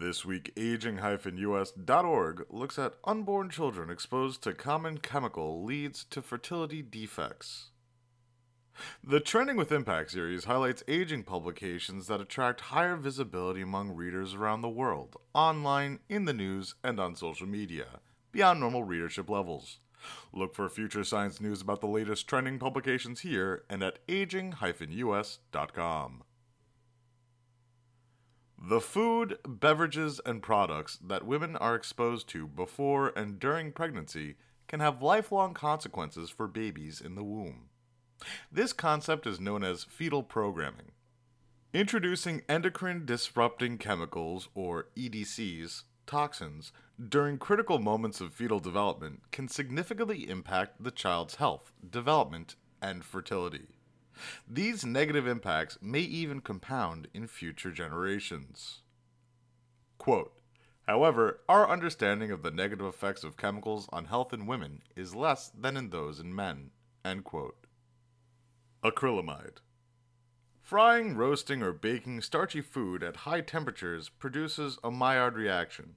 This week, aging-us.org looks at unborn children exposed to common chemical leads to fertility defects. The Trending with Impact series highlights aging publications that attract higher visibility among readers around the world, online, in the news, and on social media, beyond normal readership levels. Look for future science news about the latest trending publications here and at aging-us.com. The food, beverages, and products that women are exposed to before and during pregnancy can have lifelong consequences for babies in the womb. This concept is known as fetal programming. Introducing endocrine disrupting chemicals, or EDCs, toxins, during critical moments of fetal development can significantly impact the child's health, development, and fertility. These negative impacts may even compound in future generations. Quote, However, our understanding of the negative effects of chemicals on health in women is less than in those in men. End quote. Acrylamide. Frying, roasting, or baking starchy food at high temperatures produces a Maillard reaction.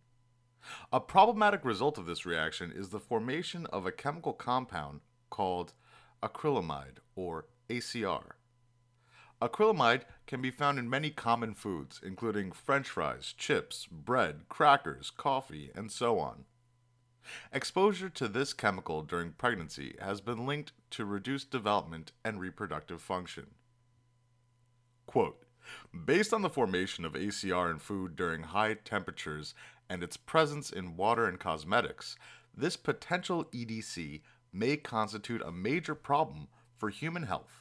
A problematic result of this reaction is the formation of a chemical compound called acrylamide or ACR. Acrylamide can be found in many common foods, including french fries, chips, bread, crackers, coffee, and so on. Exposure to this chemical during pregnancy has been linked to reduced development and reproductive function. Quote, Based on the formation of ACR in food during high temperatures and its presence in water and cosmetics, this potential EDC may constitute a major problem for human health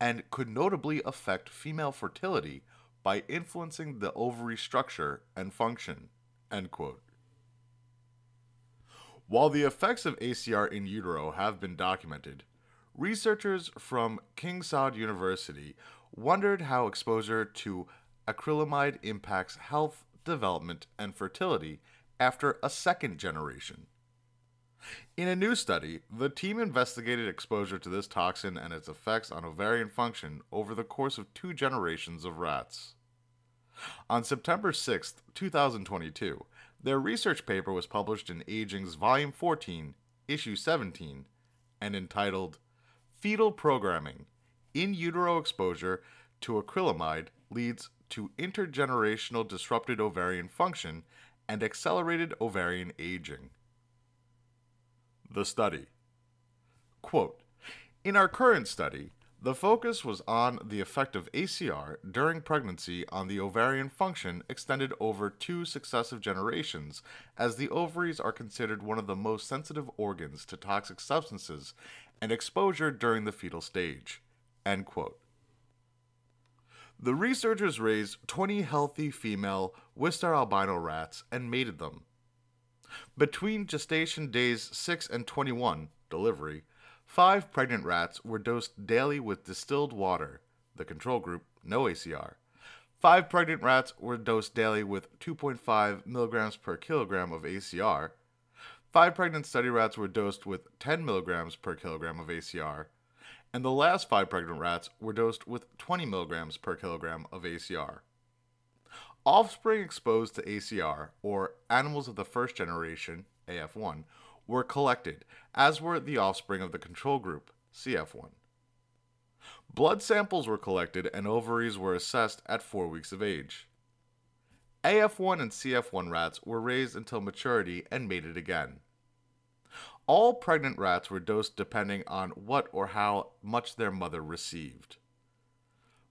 and could notably affect female fertility by influencing the ovary structure and function. End quote. While the effects of ACR in utero have been documented, researchers from King Saud University wondered how exposure to acrylamide impacts health, development, and fertility after a second generation. In a new study, the team investigated exposure to this toxin and its effects on ovarian function over the course of two generations of rats. On September 6, 2022, their research paper was published in Aging's Volume 14, Issue 17, and entitled Fetal Programming In Utero Exposure to Acrylamide Leads to Intergenerational Disrupted Ovarian Function and Accelerated Ovarian Aging. The study. Quote In our current study, the focus was on the effect of ACR during pregnancy on the ovarian function extended over two successive generations, as the ovaries are considered one of the most sensitive organs to toxic substances and exposure during the fetal stage. End quote. The researchers raised 20 healthy female Wistar albino rats and mated them. Between gestation days 6 and 21, delivery, five pregnant rats were dosed daily with distilled water, the control group, no ACR. Five pregnant rats were dosed daily with 2.5 milligrams per kilogram of ACR. Five pregnant study rats were dosed with 10 milligrams per kilogram of ACR. And the last five pregnant rats were dosed with 20 milligrams per kilogram of ACR. Offspring exposed to ACR, or animals of the first generation, AF1, were collected, as were the offspring of the control group, CF1. Blood samples were collected and ovaries were assessed at 4 weeks of age. AF1 and CF1 rats were raised until maturity and mated again. All pregnant rats were dosed depending on what or how much their mother received.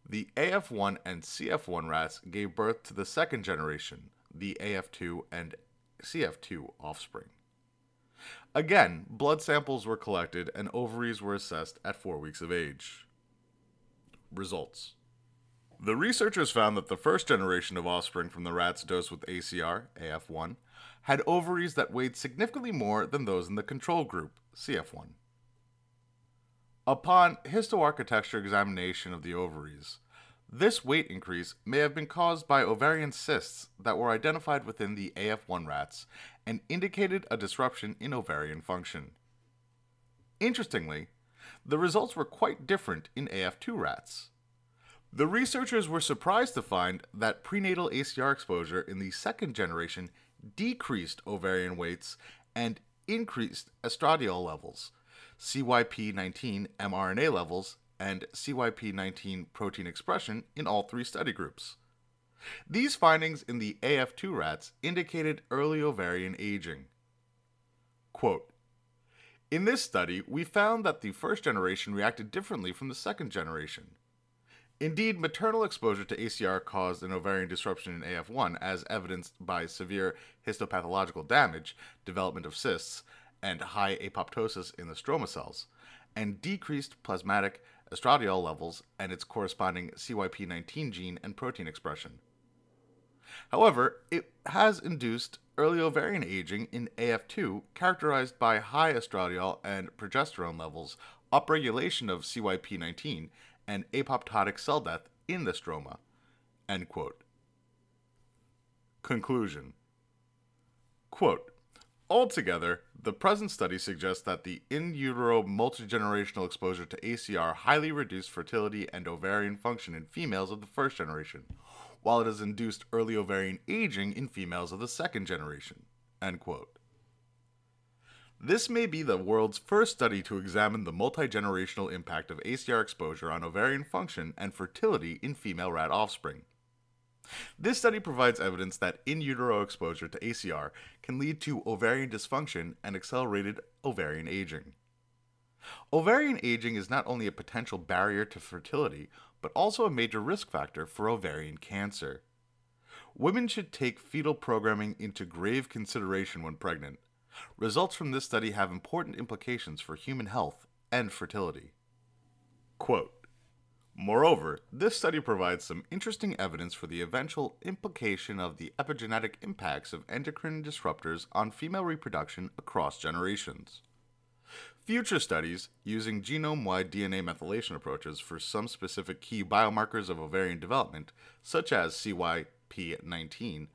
The AF1 and CF1 rats gave birth to the second generation, the AF2 and CF2 offspring. Again, blood samples were collected and ovaries were assessed at four weeks of age. Results The researchers found that the first generation of offspring from the rats dosed with ACR, AF1, had ovaries that weighed significantly more than those in the control group, CF1. Upon histoarchitecture examination of the ovaries, this weight increase may have been caused by ovarian cysts that were identified within the AF1 rats and indicated a disruption in ovarian function. Interestingly, the results were quite different in AF2 rats. The researchers were surprised to find that prenatal ACR exposure in the second generation decreased ovarian weights and increased estradiol levels, CYP19 mRNA levels, and CYP19 protein expression in all three study groups. These findings in the AF2 rats indicated early ovarian aging. Quote, in this study, we found that the first generation reacted differently from the second generation. Indeed, maternal exposure to ACR caused an ovarian disruption in AF1, as evidenced by severe histopathological damage, development of cysts, and high apoptosis in the stroma cells, and decreased plasmatic estradiol levels and its corresponding CYP19 gene and protein expression. However, it has induced early ovarian aging in AF2, characterized by high estradiol and progesterone levels, upregulation of CYP19, and apoptotic cell death in the stroma. End quote. Conclusion Quote, Altogether, the present study suggests that the in utero multigenerational exposure to ACR highly reduced fertility and ovarian function in females of the first generation, while it has induced early ovarian aging in females of the second generation. End quote. This may be the world's first study to examine the multi-generational impact of ACR exposure on ovarian function and fertility in female rat offspring. This study provides evidence that in utero exposure to ACR can lead to ovarian dysfunction and accelerated ovarian aging. Ovarian aging is not only a potential barrier to fertility, but also a major risk factor for ovarian cancer. Women should take fetal programming into grave consideration when pregnant. Results from this study have important implications for human health and fertility. Quote, Moreover, this study provides some interesting evidence for the eventual implication of the epigenetic impacts of endocrine disruptors on female reproduction across generations. Future studies using genome wide DNA methylation approaches for some specific key biomarkers of ovarian development, such as CYP19,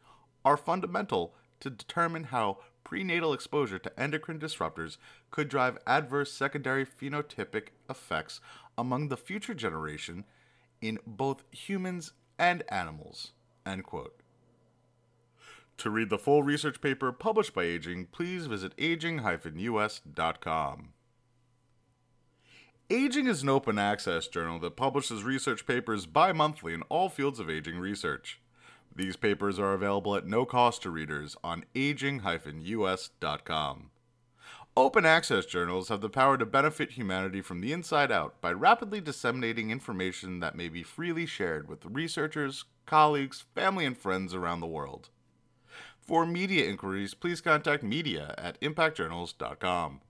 are fundamental to determine how prenatal exposure to endocrine disruptors could drive adverse secondary phenotypic effects among the future generation in both humans and animals. End quote. To read the full research paper published by Aging, please visit aging-us.com. Aging is an open access journal that publishes research papers bi monthly in all fields of aging research. These papers are available at no cost to readers on aging-us.com. Open access journals have the power to benefit humanity from the inside out by rapidly disseminating information that may be freely shared with researchers, colleagues, family, and friends around the world. For media inquiries, please contact media at impactjournals.com.